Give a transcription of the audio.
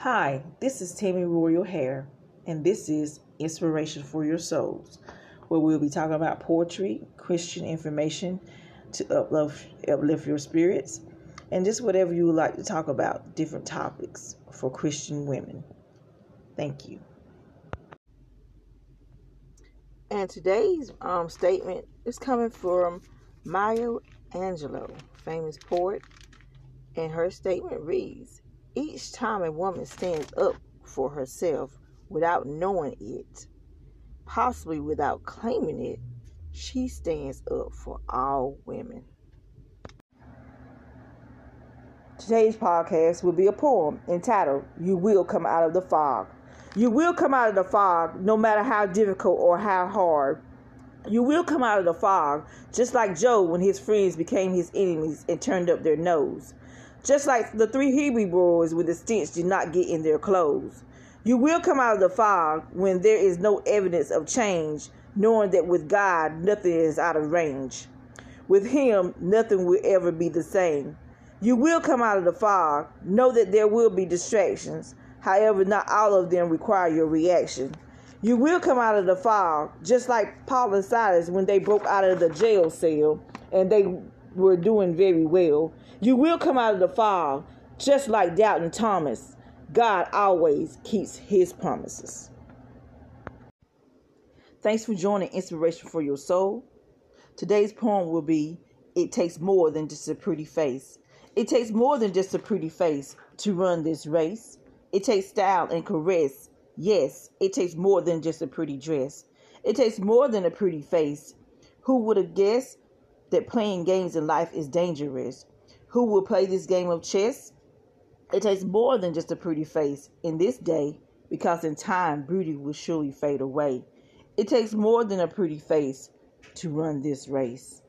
Hi, this is Tammy Royal Hair, and this is Inspiration for Your Souls, where we'll be talking about poetry, Christian information to uplift, uplift your spirits, and just whatever you would like to talk about, different topics for Christian women. Thank you. And today's um, statement is coming from Maya Angelou, famous poet, and her statement reads each time a woman stands up for herself without knowing it, possibly without claiming it, she stands up for all women. Today's podcast will be a poem entitled You Will Come Out of the Fog. You will come out of the fog no matter how difficult or how hard. You will come out of the fog just like Job when his friends became his enemies and turned up their nose. Just like the three Hebrew boys with the stench did not get in their clothes. You will come out of the fog when there is no evidence of change, knowing that with God nothing is out of range. With Him, nothing will ever be the same. You will come out of the fog. Know that there will be distractions. However, not all of them require your reaction. You will come out of the fog, just like Paul and Silas when they broke out of the jail cell and they were doing very well. You will come out of the fog, just like Doubting Thomas. God always keeps his promises. Thanks for joining Inspiration for Your Soul. Today's poem will be It Takes More Than Just a Pretty Face. It takes more than just a pretty face to run this race. It takes style and caress. Yes, it takes more than just a pretty dress. It takes more than a pretty face. Who would have guessed that playing games in life is dangerous. Who will play this game of chess? It takes more than just a pretty face in this day, because in time beauty will surely fade away. It takes more than a pretty face to run this race.